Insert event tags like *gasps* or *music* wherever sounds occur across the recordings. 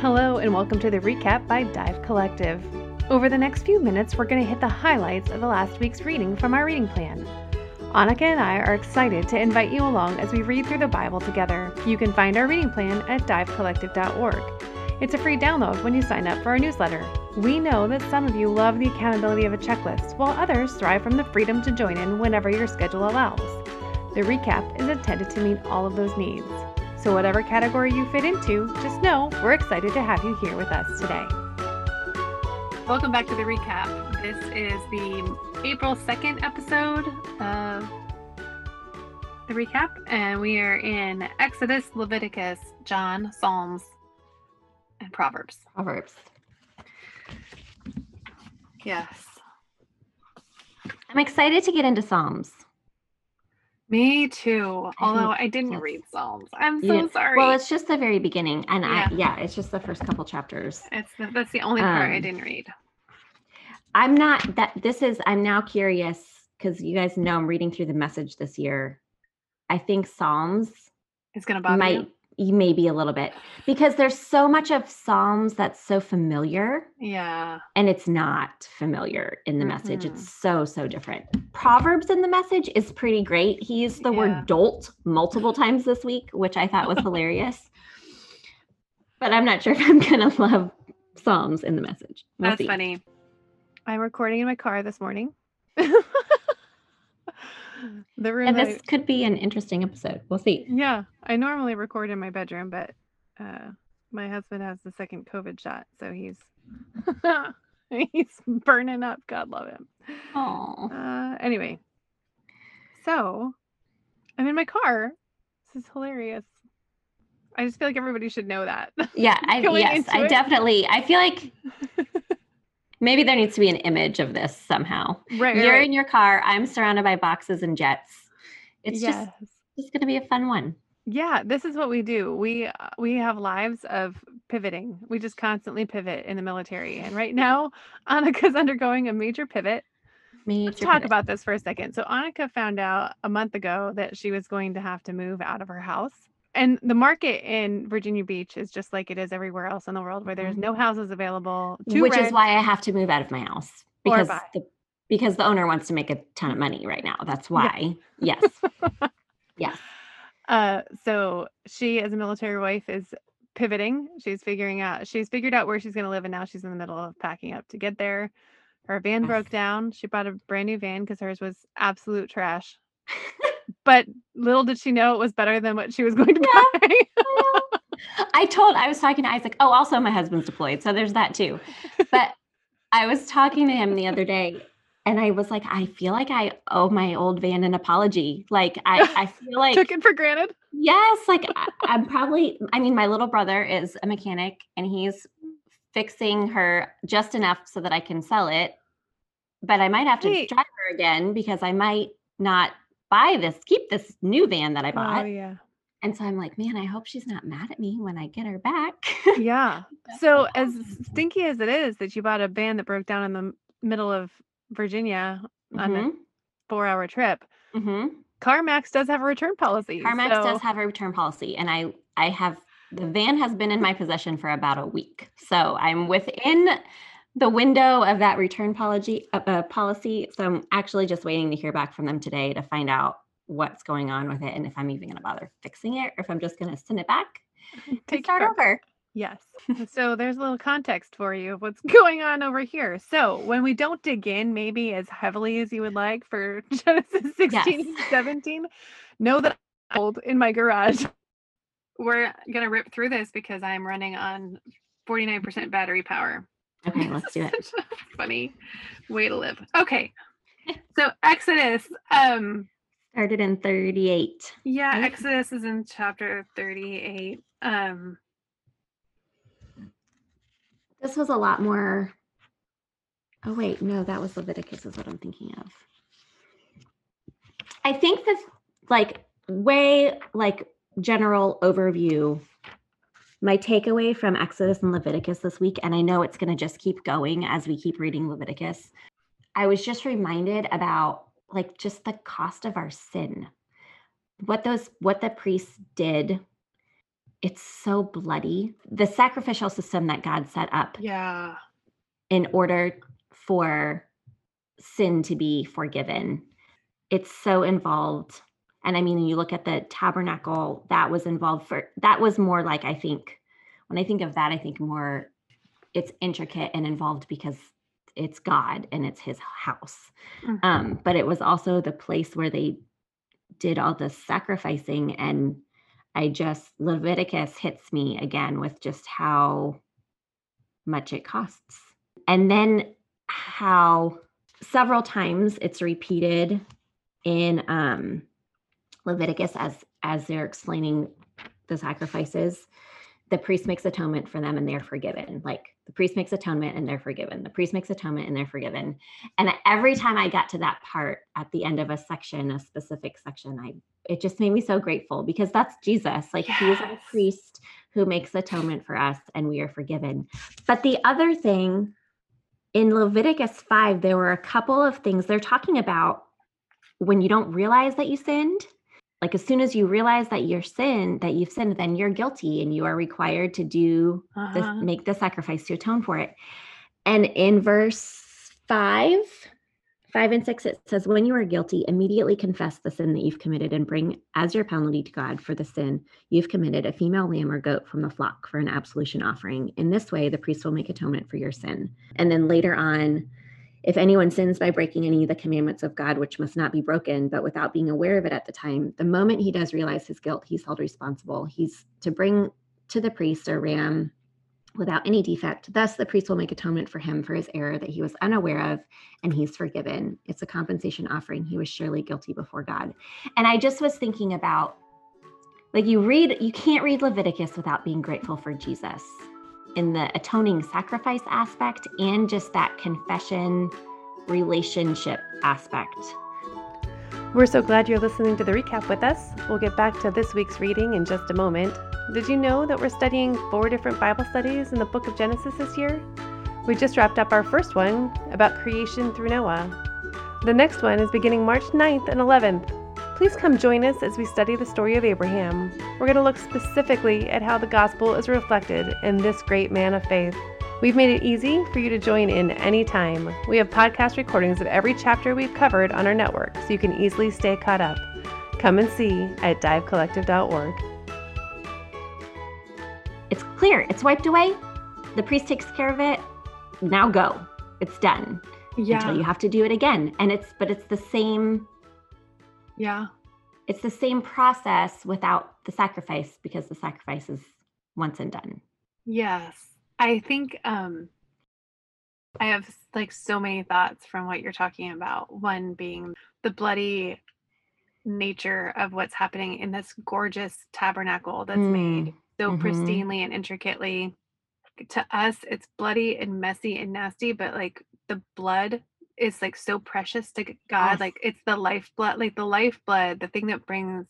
Hello, and welcome to the recap by Dive Collective. Over the next few minutes, we're going to hit the highlights of the last week's reading from our reading plan. Annika and I are excited to invite you along as we read through the Bible together. You can find our reading plan at divecollective.org. It's a free download when you sign up for our newsletter. We know that some of you love the accountability of a checklist, while others thrive from the freedom to join in whenever your schedule allows. The recap is intended to meet all of those needs. So, whatever category you fit into, just know we're excited to have you here with us today. Welcome back to the recap. This is the April 2nd episode of the recap, and we are in Exodus, Leviticus, John, Psalms, and Proverbs. Proverbs. Yes. I'm excited to get into Psalms. Me too. I Although I didn't yes. read Psalms. I'm so didn't- sorry. Well, it's just the very beginning, and Yeah. I yeah, it's just the first couple chapters. It's the, that's the only part I Um, didn't read. I'm not that. This is. I'm now curious because you guys know I'm reading through the message this year. I think Psalms is gonna bother might you. Maybe a little bit because there's so much of Psalms that's so familiar Yeah. and it's not familiar in the message. Mhm. It's so so different. Proverbs in the message is pretty great. He used the Yeah. word dolt multiple times this week, which I thought was hilarious. But I'm not sure if I'm gonna love Psalms in the message. We'll That's see. funny. I'm recording in my car this morning. *laughs* *laughs* the room. And this could be an interesting episode. We'll see. Yeah, I normally record in my bedroom, but uh, my husband has the second COVID shot, so he's *laughs* he's burning up. God love him. Oh, Uh, anyway, so I'm in my car. This is hilarious. I just feel like everybody should know that. yeah. *laughs* I, yes, I it. definitely. I feel like maybe there needs to be an image of this somehow. right, You're right. in your car. I'm surrounded by boxes and jets. It's yes. just just going to be a fun one. Yeah, this is what we do. We uh, we have lives of pivoting. We just constantly pivot in the military. And right *laughs* now, Annika's *laughs* undergoing a major pivot. Major Let's talk pivot. about this for a second. So Annika found out a month ago that she was going to have to move out of her house. And the market in Virginia Beach is just like it is everywhere else in the world where there's Mhm. no houses available. to which is why I have to move out of my house because the because the owner wants to make a ton of money right now. That's why. *laughs* Yes. yes. Uh, so she, as a military wife, is pivoting. She's figuring out. She's figured out where she's going to live, and now she's in the middle of packing up to get there. Her van broke down. She bought a brand new van because hers was absolute trash. But little did she know it was better than what she was going to buy. I told I was talking to Isaac. Oh, also my husband's deployed, so there's that too. But I was talking to him the other day, and I was like, I feel like I owe my old van an apology. Like I, I feel *laughs* like Took it for granted. Yes, like I, I'm probably. I mean, my little brother is a mechanic, and he's fixing her just enough so that I can sell it. But I might have to Wait. drive her again because I might not buy this, keep this new van that I bought. Oh bought. yeah, And so I'm like, man, I hope she's not mad at me when I get her back. yeah. *laughs* So as stinky as it is that you bought a van that broke down in the middle of Virginia on a Mhm, four-hour trip, mhm. CarMax does have a return policy. CarMax so- does have a return policy, and I I have the van has been in my possession for about a week, so I'm within the window of that return policy uh, policy. So I'm actually just waiting to hear back from them today to find out what's going on with it and if I'm even going to bother fixing it or if I'm just going to send it back *laughs* and Take start care. over. Yes. so there's a little context for you of what's *laughs* going on over here. So when we don't dig in maybe as heavily as you would like for *laughs* Genesis 16 and Yes. 17, know that I'm old in my garage. We're going to rip through this because I'm running on 49% battery power. Okay, *laughs* let's do it. Funny way to live. Okay. So Exodus, um, Started in 38. yeah, Right. Exodus is in chapter 38. Um, This was a lot more. Oh, wait, no, that was Leviticus, is what I'm thinking of. I think this like, way, like, general overview, my takeaway from Exodus and Leviticus this week, and I know it's going to just keep going as we keep reading Leviticus, I was just reminded about, like, just the cost of our sin. What those, what the priests did it's so bloody. The sacrificial system that God set up Yeah. in order for sin to be forgiven, it's so involved. And I mean, you look at the tabernacle that was involved for that was more like I think when I think of that, I think more it's intricate and involved because it's God and it's his house. Mhm. Um, but it was also the place where they did all the sacrificing and I just Leviticus hits me again with just how much it costs. And then how several times it's repeated in um Leviticus as as they're explaining the sacrifices. The priest makes atonement for them and they're forgiven. Like the priest makes atonement and they're forgiven. The priest makes atonement and they're forgiven. And every time I got to that part at the end of a section, a specific section, I it just made me so grateful because that's Jesus. Like he is our priest who makes atonement for us and we are forgiven. But the other thing in Leviticus 5, there were a couple of things they're talking about when you don't realize that you sinned. Like as soon as you realize that you're sin, that you've sinned, then you're guilty and you are required to do this, Uh-huh. make the sacrifice to atone for it. And in verse five, five and six, it says, When you are guilty, immediately confess the sin that you've committed and bring as your penalty to God for the sin you've committed a female lamb or goat from the flock for an absolution offering. In this way, the priest will make atonement for your sin. And then later on, if anyone sins by breaking any of the commandments of God, which must not be broken, but without being aware of it at the time, the moment he does realize his guilt, he's held responsible. He's to bring to the priest a ram without any defect. Thus, the priest will make atonement for him for his error that he was unaware of, and he's forgiven. It's a compensation offering. He was surely guilty before God. And I just was thinking about like you read, you can't read Leviticus without being grateful for Jesus in the atoning sacrifice aspect and just that confession relationship aspect. We're so glad you're listening to the recap with us. We'll get back to this week's reading in just a moment. Did you know that we're studying four different Bible studies in the book of Genesis this year? We just wrapped up our first one about creation through Noah. The next one is beginning March 9th and 11th. Please come join us as we study the story of Abraham. We're going to look specifically at how the gospel is reflected in this great man of faith. We've made it easy for you to join in anytime. We have podcast recordings of every chapter we've covered on our network so you can easily stay caught up. Come and see at divecollective.org. It's clear, it's wiped away. The priest takes care of it. Now go. It's done. Yeah. Until you have to do it again. And it's but it's the same yeah. it's the same process without the sacrifice because the sacrifice is once and done. Yes. I think um I have like so many thoughts from what you're talking about. One being the bloody nature of what's happening in this gorgeous tabernacle that's made so mhm. pristinely and intricately. To us, it's bloody and messy and nasty, but like the blood is like so precious to oh. God. Yes. Like it's the lifeblood, like the lifeblood, the thing that brings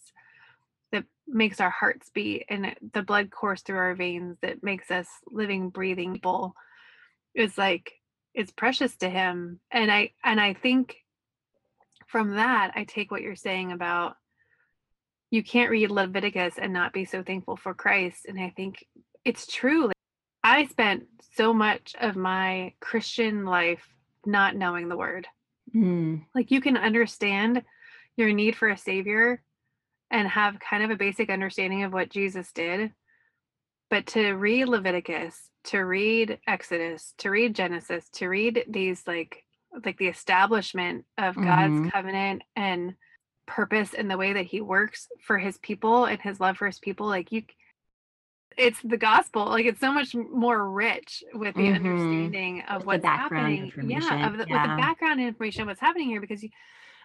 that makes our hearts beat and it- the blood course through our veins that makes us living breathing people It's like it's precious to him and i and i think from that i take what you're saying about you can't read leviticus and not be so thankful for christ and i think it's true i spent so much of my christian life not knowing the word Mm, like you can understand your need for a savior and have kind of a basic understanding of what Jesus did. But to read Leviticus, to read Exodus, to read Genesis, to read these like like the establishment of God's Mhm. covenant and purpose and the way that he works for his people and his love for his people like you it's the gospel like it's so much more rich with the Mhm. understanding of With what's happening yeah of the, with the background information of what's happening here because you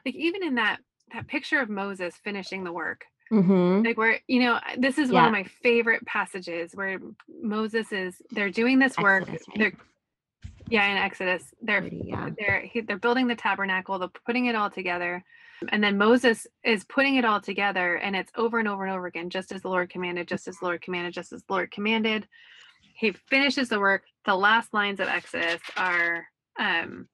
like even in that that picture of moses finishing the work mhm. like where you know this is one of my favorite passages where moses is they're doing this work right? they're yeah in exodus they're Thirty, yeah. they're they're building the tabernacle they're putting it all together and then moses is putting it all together and it's over and over and over again just as the lord commanded just as the lord commanded just as the lord commanded he finishes the work the last lines of exodus are um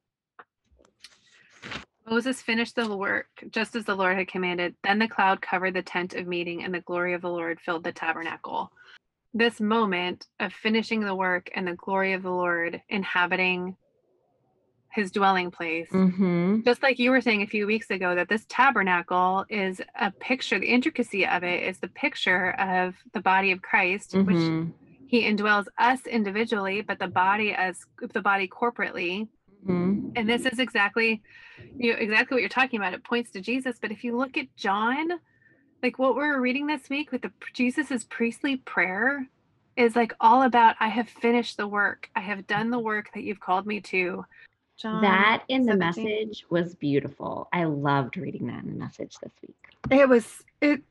Moses finished the work just as the Lord had commanded. Then the cloud covered the tent of meeting, and the glory of the Lord filled the tabernacle. This moment of finishing the work and the glory of the Lord inhabiting his dwelling place. Mm-hmm. Just like you were saying a few weeks ago, that this tabernacle is a picture, the intricacy of it is the picture of the body of Christ, which Mhm. he indwells us individually, but the body as the body corporately. Mhm. And this is exactly you know, exactly what you're talking about. It points to Jesus. But if you look at John, like what we're reading this week with the Jesus's priestly prayer is like all about I have finished the work. I have done the work that you've called me to. John That in the message was beautiful. I loved reading that in the message this week. It was it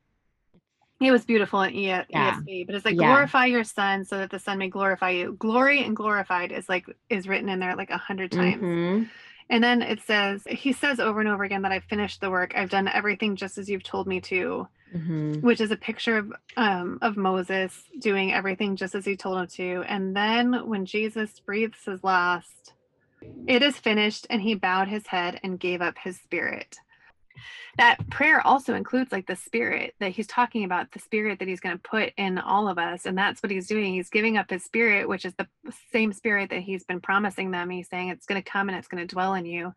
it was beautiful in E- Yeah. ESV, but it's like Yeah. glorify your son so that the son may glorify you. Glory and glorified is like is written in there like a hundred times. Mhm. And then it says, he says over and over again that I've finished the work. I've done everything just as you've told me to, Mhm. which is a picture of um of Moses doing everything just as he told him to. And then when Jesus breathes his last, it is finished, and he bowed his head and gave up his spirit. That prayer also includes like the spirit that he's talking about, the spirit that he's going to put in all of us. And that's what he's doing. He's giving up his spirit, which is the same spirit that he's been promising them. He's saying it's going to come and it's going to dwell in you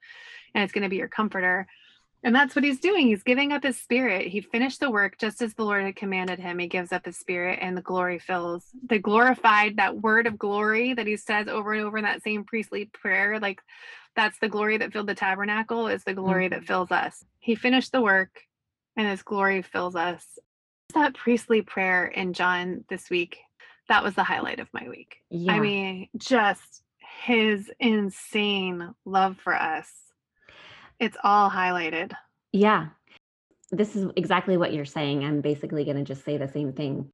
and it's going to be your comforter. And that's what he's doing. He's giving up his spirit. He finished the work just as the Lord had commanded him. He gives up his spirit and the glory fills. The glorified, that word of glory that he says over and over in that same priestly prayer, like that's the glory that filled the tabernacle, is the glory that Mhm. fills us. He finished the work and his glory fills us. That priestly prayer in John this week, that was the highlight of my week. Yeah. I mean, just his insane love for us. It's all highlighted. Yeah. This is exactly what you're saying. I'm basically going to just say the same thing.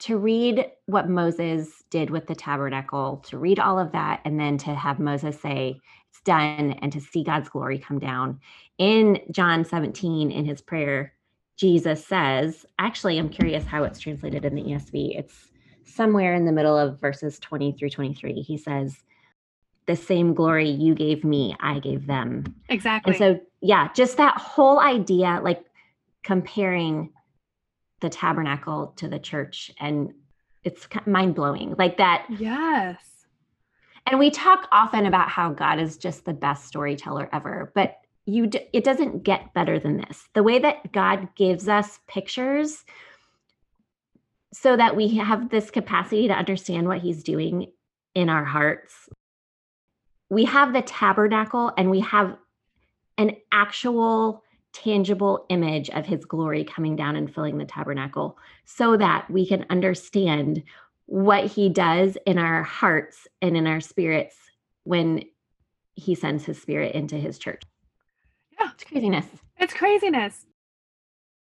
To read what Moses did with the tabernacle, to read all of that, and then to have Moses say, it's done, and to see God's glory come down. In John 17, in his prayer, Jesus says, actually, I'm curious how it's translated in the ESV. It's somewhere in the middle of verses 20 through 23. He says, The same glory you gave me, I gave them. Exactly. And so, yeah, just that whole idea, like comparing the tabernacle to the church, and it's mind blowing. Like that. yes. And we talk often about how God is just the best storyteller ever, but you, d- it doesn't get better than this. The way that God gives us pictures so that we have this capacity to understand what he's doing in our hearts. We have the tabernacle and we have an actual tangible image of his glory coming down and filling the tabernacle so that we can understand what he does in our hearts and in our spirits when he sends his spirit into his church. Yeah. It's craziness. It's craziness.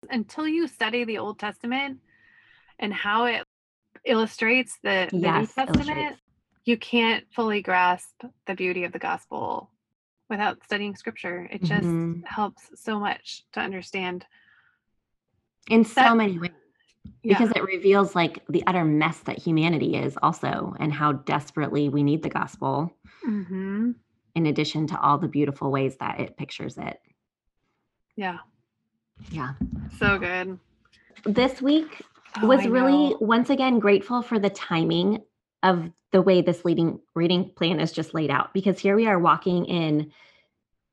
Until you study the Old Testament and how it illustrates the, the Yes, New Testament, illustrates. you can't fully grasp the beauty of the gospel without studying scripture. It just Mhm. helps so much to understand. In so That- many ways. Yeah. Because it reveals like the utter mess that humanity is also and how desperately we need the gospel hmm in addition to all the beautiful ways that it pictures it. Yeah. Yeah. So good. This week Oh, was really once again grateful for the timing of the way this leading reading plan is just laid out because here we are walking in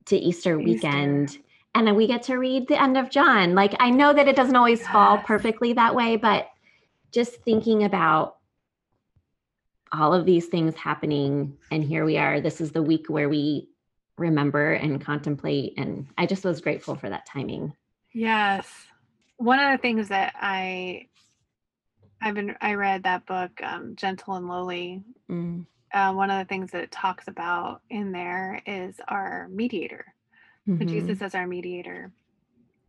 to Easter, Easter. weekend and then we get to read the end of John. Like I know that it doesn't always fall perfectly that way, but just thinking about all of these things happening and here we are. This is the week where we remember and contemplate and I just was grateful for that timing. Yes. One of the things that I I've been I read that book, um, Gentle and Lowly. Mm. Uh, one of the things that it talks about in there is our mediator. Mhm. Jesus as our mediator.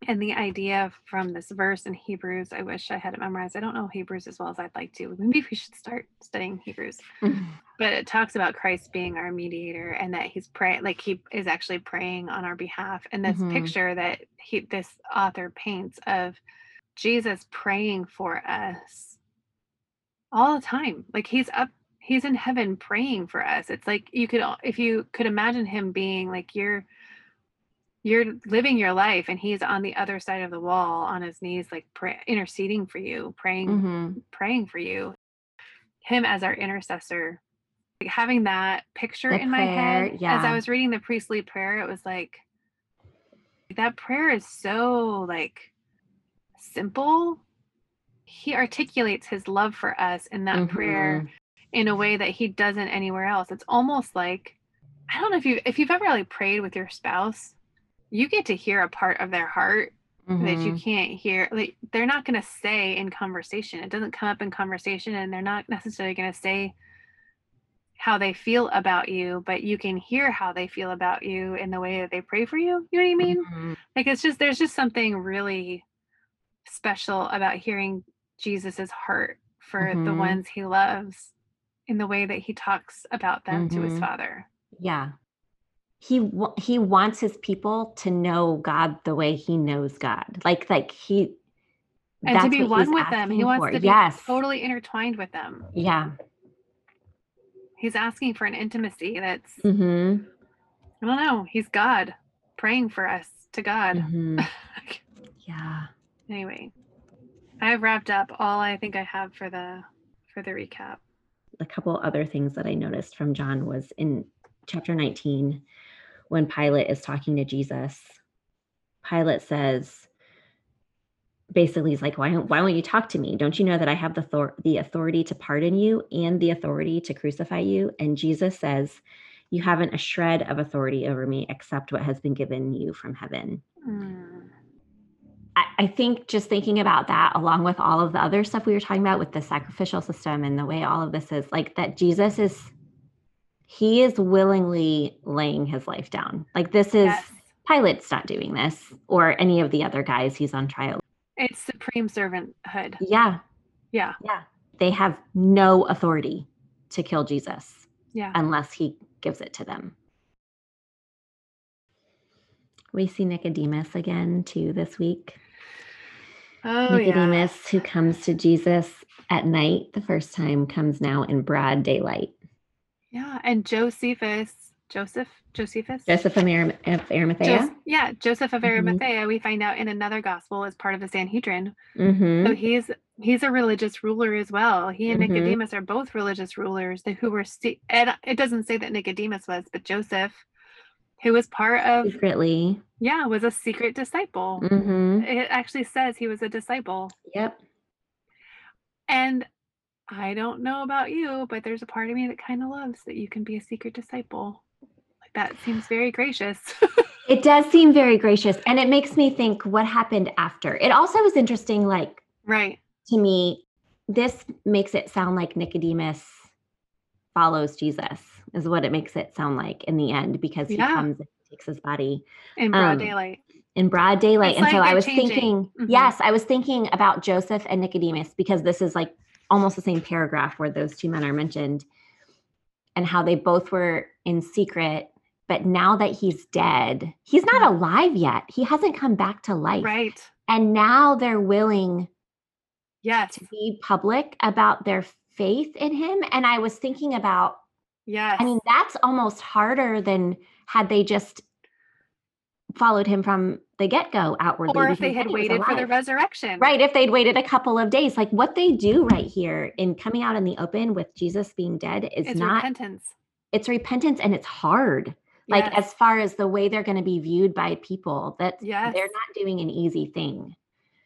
And the idea from this verse in Hebrews, I wish I had it memorized. I don't know Hebrews as well as I'd like to. Maybe we should start studying Hebrews. Mhm. But it talks about Christ being our mediator and that he's praying, like he is actually praying on our behalf. And this Mhm. picture that he, this author paints of Jesus praying for us all the time. Like he's up, he's in heaven praying for us. It's like you could, if you could imagine him being like you're, you're living your life and he's on the other side of the wall on his knees, like pray, interceding for you, praying Mhm. praying for you. him as our intercessor. Like having that picture The in my head prayer, as. I was reading the priestly prayer, it was like that prayer is so like simple. He articulates his love for us in that prayer Mhm. in a way that he doesn't anywhere else. It's almost like I don't know if you if you've ever like prayed with your spouse, you get to hear a part of their heart that you Mhm. can't hear. Like they're not going to say in conversation. It doesn't come up in conversation and they're not necessarily going to say how they feel about you, but you can hear how they feel about you in the way that they pray for you. You know what I mean? Mhm. Like it's just there's just something really special about hearing Jesus's heart for the Mhm. ones he loves in the way that he talks about them to his Mhm. father. Yeah. He he wants his people to know God the way he knows God. Like like he And to be one with them. He wants for. to be yes. totally intertwined with them. Yeah. He's asking for an intimacy that's mm-hmm. I don't know. He's God praying for us to God. Mhm. *laughs* Yeah. anyway, I've wrapped up all I think I have for the for the recap. a couple other things that I noticed from John was in chapter 19 when Pilate is talking to Jesus. Pilate says basically he's like why why won't you talk to me? Don't you know that I have the thor- the authority to pardon you and the authority to crucify you? And Jesus says you haven't a shred of authority over me except what has been given you from heaven. Mm, I think just thinking about that, along with all of the other stuff we were talking about with the sacrificial system and the way all of this is like that, Jesus is, he is willingly laying his life down. Like this is, yes. Pilate's not doing this or any of the other guys he's on trial. It's supreme servanthood. Yeah. Yeah. Yeah. They have no authority to kill Jesus Yeah. unless he gives it to them. We see Nicodemus again too this week. Oh yeah. Nicodemus, who comes to Jesus at night the first time, comes now in broad daylight. Yeah. And Josephus, Joseph, Josephus? Joseph of, Arimathea. Jos- yeah, Joseph of Mhm. Arimathea, we find out in another gospel as part of the Sanhedrin. hmm So he's he's a religious ruler as well. He and Mhm. Nicodemus are both religious rulers that- who were and it doesn't say that Nicodemus was, but Joseph, who was part of Secretly. yeah, was a secret disciple. hmm It actually says he was a disciple. Yep. And I don't know about you, but there's a part of me that kind of loves that you can be a secret disciple. Like that seems very gracious. *laughs* It does seem very gracious. And it makes me think what happened after. It also is interesting, like right. to me, this makes it sound like Nicodemus follows Jesus, is what it makes it sound like in the end, because he Yeah. comes and takes his body. In broad Um, daylight. in broad daylight. It's and so I was changing. thinking, Mhm. yes, I was thinking about Joseph and Nicodemus because this is like almost the same paragraph where those two men are mentioned and how they both were in secret. But now that he's dead, he's not mm-hmm. alive yet. He hasn't come back to life. Right. And now they're willing Yes. to be public about their faith in him. And I was thinking about, yeah I mean, that's almost harder than had they just followed him from the get go outwardly. or if they had waited for the resurrection. Right. If they'd waited a couple of days, like what they do right here in coming out in the open with Jesus being dead is It's not, repentance. it's repentance and it's hard. Like Yes. as far as the way they're going to be viewed by people, that Yes. they're not doing an easy thing.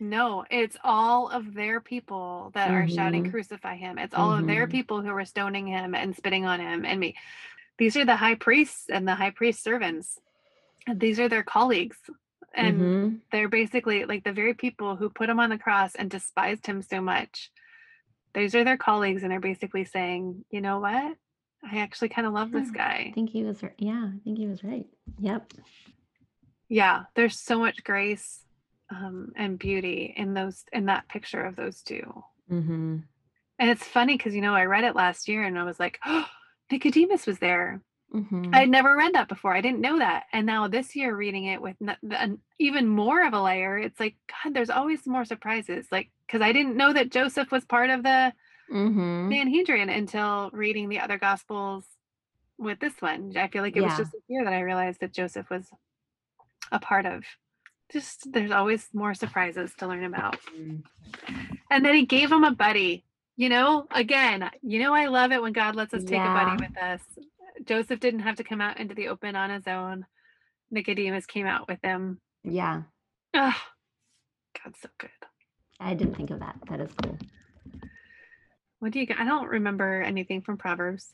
No, it's all of their people that are shouting, Mhm. crucify him. It's all of their Mhm. people who are stoning him and spitting on him and me. These are the high priests and the high priest servants. These are their colleagues. And Mhm. they're basically like the very people who put him on the cross and despised him so much. These are their colleagues, and they're basically saying, you know what? I actually kind of love this guy. I think he was, ri- yeah, I think he was right. Yep. yeah there's so much grace um, and beauty in those in that picture of those two hmm and it's funny because you know i read it last year and i was like oh *gasps* nicodemus was there hmm i'd never read that before i didn't know that and now this year reading it with an even more of a layer it's like god there's always more surprises like because i didn't know that joseph was part of the hmm sanhedrin until reading the other gospels with this one i feel like it was just this year that i realized that joseph was a part of just there's always more surprises to learn about. Mm. and then he gave him a buddy you know, again, you know, I love it when God lets us take a buddy with us. Joseph didn't have to come out into the open on his own. Nicodemus came out with him. Yeah. Ugh, God's so good. I didn't think of that. That is cool. What do you? I don't remember anything from Proverbs.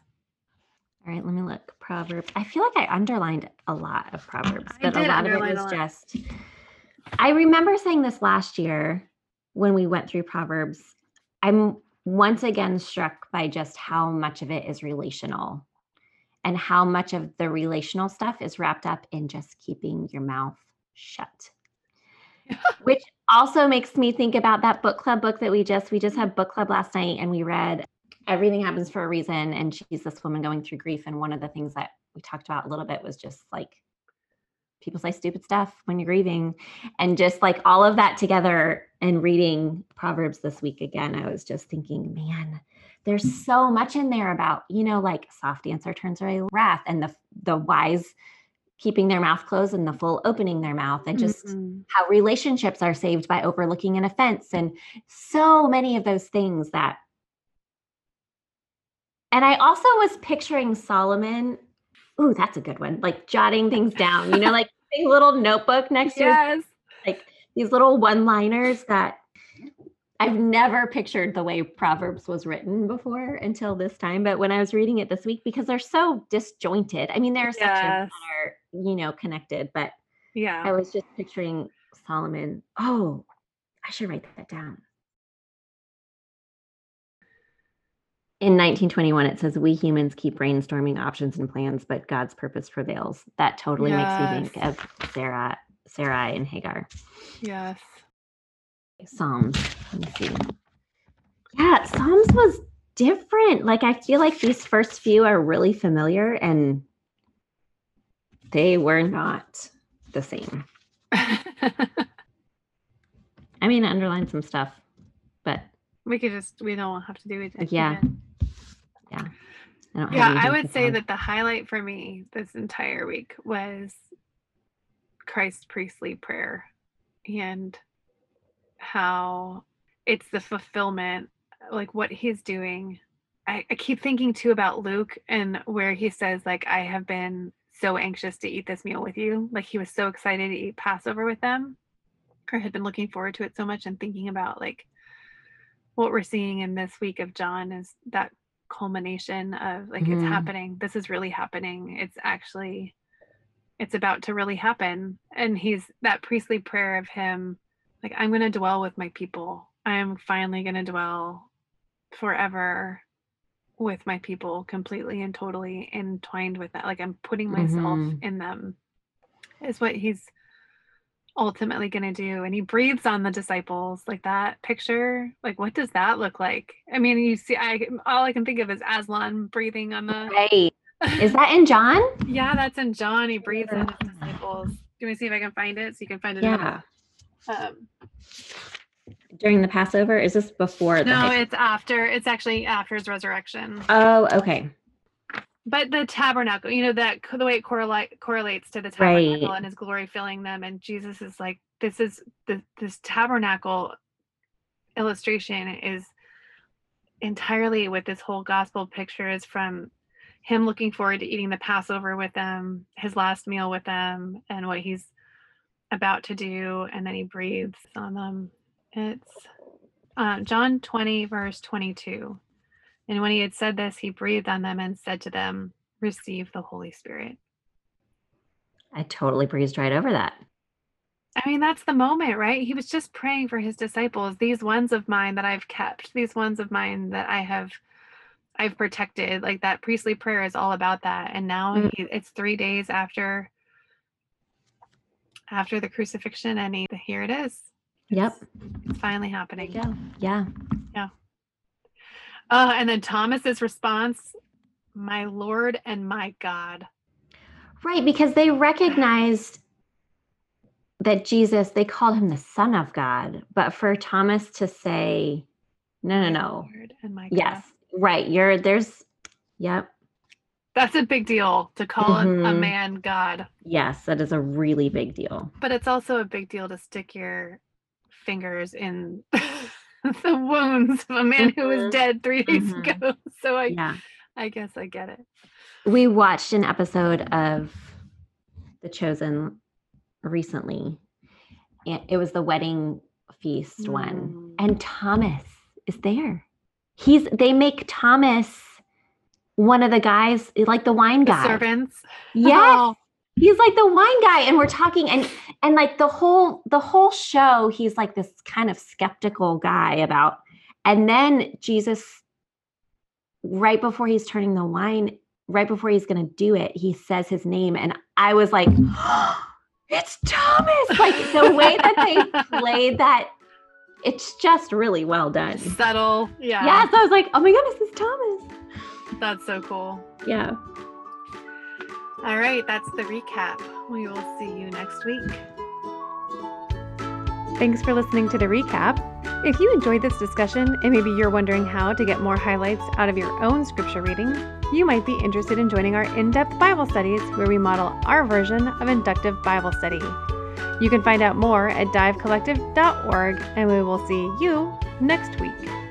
All right, let me look. Proverbs. I feel like I underlined a lot of Proverbs, but a lot of it was just. I remember saying this last year when we went through Proverbs. I'm once again struck by just how much of it is relational and how much of the relational stuff is wrapped up in just keeping your mouth shut. *laughs* Which also makes me think about that book club book that we just we just had book club last night and we read everything happens for a reason and she's this woman going through grief and one of the things that we talked about a little bit was just like people say stupid stuff when you're grieving and just like all of that together and reading proverbs this week again i was just thinking man there's so much in there about you know like soft answer turns away wrath and the the wise keeping their mouth closed and the full opening their mouth and just Mhm. how relationships are saved by overlooking an offense and so many of those things that and i also was picturing solomon ooh that's a good one like jotting things down you know *laughs* like a little notebook next to his like these little one liners that I've never pictured the way Proverbs was written before until this time. But when I was reading it this week, because they're so disjointed, I mean, there are sections Yes. that are, you know, connected, but yeah, I was just picturing Solomon. Oh, I should write that down. In 1921, it says, We humans keep brainstorming options and plans, but God's purpose prevails. That totally makes me think of Sarah, Sarai and Hagar. Yes. Psalms. Let me see. Yeah, Psalms was different. Like I feel like these first few are really familiar and they were not the same. *laughs* I mean, I underlined some stuff, but we could just we don't have to do it. Yeah. again. I don't Yeah, I would say that the highlight for me this entire week was Christ's priestly prayer and how it's the fulfillment, like what he's doing. I, I keep thinking too about Luke and where he says, like, I have been so anxious to eat this meal with you. Like he was so excited to eat Passover with them, or had been looking forward to it so much and thinking about like what we're seeing in this week of John is that culmination of like it's Mhm. happening this is really happening it's actually it's about to really happen and he's that priestly prayer of him like i'm going to dwell with my people i am finally going to dwell forever with my people completely and totally entwined with that like i'm putting myself Mhm. in them is what he's ultimately going to do and he breathes on the disciples like that picture like what does that look like i mean you see i all i can think of is aslan breathing on the Right. Is *laughs* that in John? yeah that's in john he breathes on his disciples do we see if i can find it so you can find it in- Yeah. Um, During the Passover? Is this before the no high- it's after it's actually after his resurrection Oh, okay. but the tabernacle you know that the way it correlate, correlates to the tabernacle Right. and his glory filling them and jesus is like this is the, this tabernacle illustration is entirely what this whole gospel picture is from him looking forward to eating the passover with them his last meal with them and what he's about to do and then he breathes on them it's uh, john 20 verse 22 and when he had said this, he breathed on them and said to them, Receive the Holy Spirit. I totally breezed right over that. I mean, that's the moment, right? He was just praying for his disciples, these ones of mine that I've kept, these ones of mine that I have I've protected. Like that priestly prayer is all about that. And now Mm. he, it's 3 days after after the crucifixion and he, here it is. Yep. It's finally happening. Yeah. Yeah. Yeah. Uh, and then Thomas's response, "My Lord and my God." Right, because they recognized that Jesus, they called him the Son of God. But for Thomas to say, no, no, My no. Lord and my God. Yes. Right. You're there's yep. That's a big deal to call a- a man God, Yes, that is a really big deal. but it's also a big deal to stick your fingers in *laughs* the wounds of a man who was Mhm. dead three days Mhm. ago. *laughs* So I Yeah. I guess I get it. We watched an episode of The Chosen recently. and It was the wedding feast one. Mm. And Thomas is there. He's they make Thomas one of the guys, like the wine The guy. servants. Yes. *laughs* Oh, he's like the wine guy and we're talking and and like the whole the whole show he's like this kind of skeptical guy about and then jesus right before he's turning the wine right before he's going to do it he says his name and i was like *gasps* it's thomas like the way that they *laughs* played that it's just really well done subtle. Yeah. yes i was like oh my goodness it's thomas That's so cool. yeah All right, that's the recap. We will see you next week. Thanks for listening to the recap. If you enjoyed this discussion and maybe you're wondering how to get more highlights out of your own scripture reading, you might be interested in joining our in depth Bible studies where we model our version of inductive Bible study. You can find out more at divecollective.org, and we will see you next week.